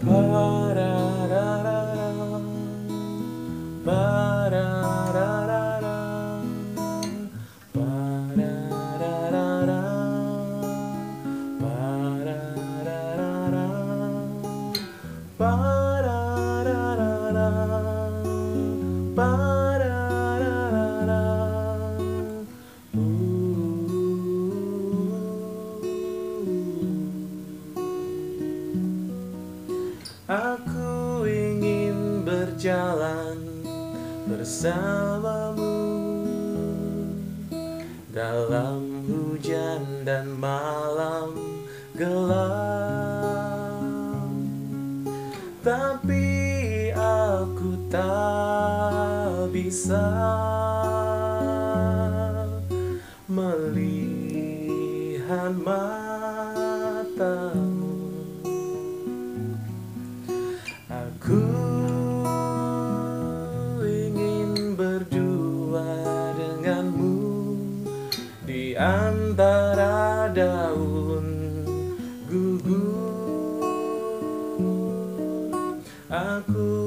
Power. Aku ingin berjalan bersamamu dalam hujan dan malam gelap, tapi aku tak bisa melihat berdua denganmu di antara daun gugur. Aku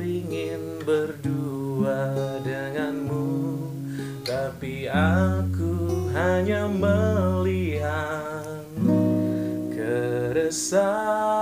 ingin berdua denganmu, tapi aku hanya melihat keresahanmu.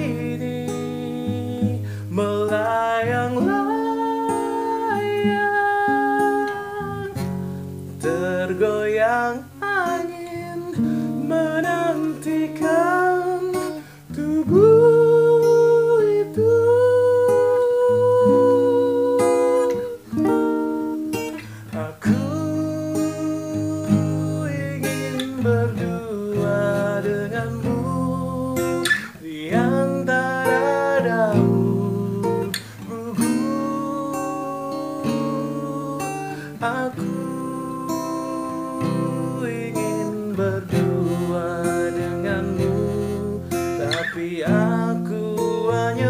tergoyang angin menantikan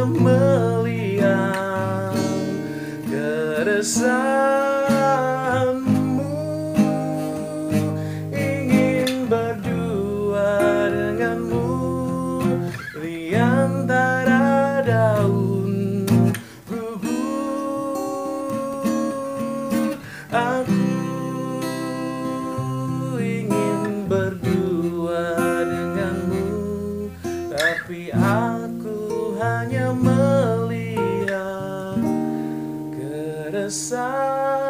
melihat keresahanmu hanya melihat keresahanmu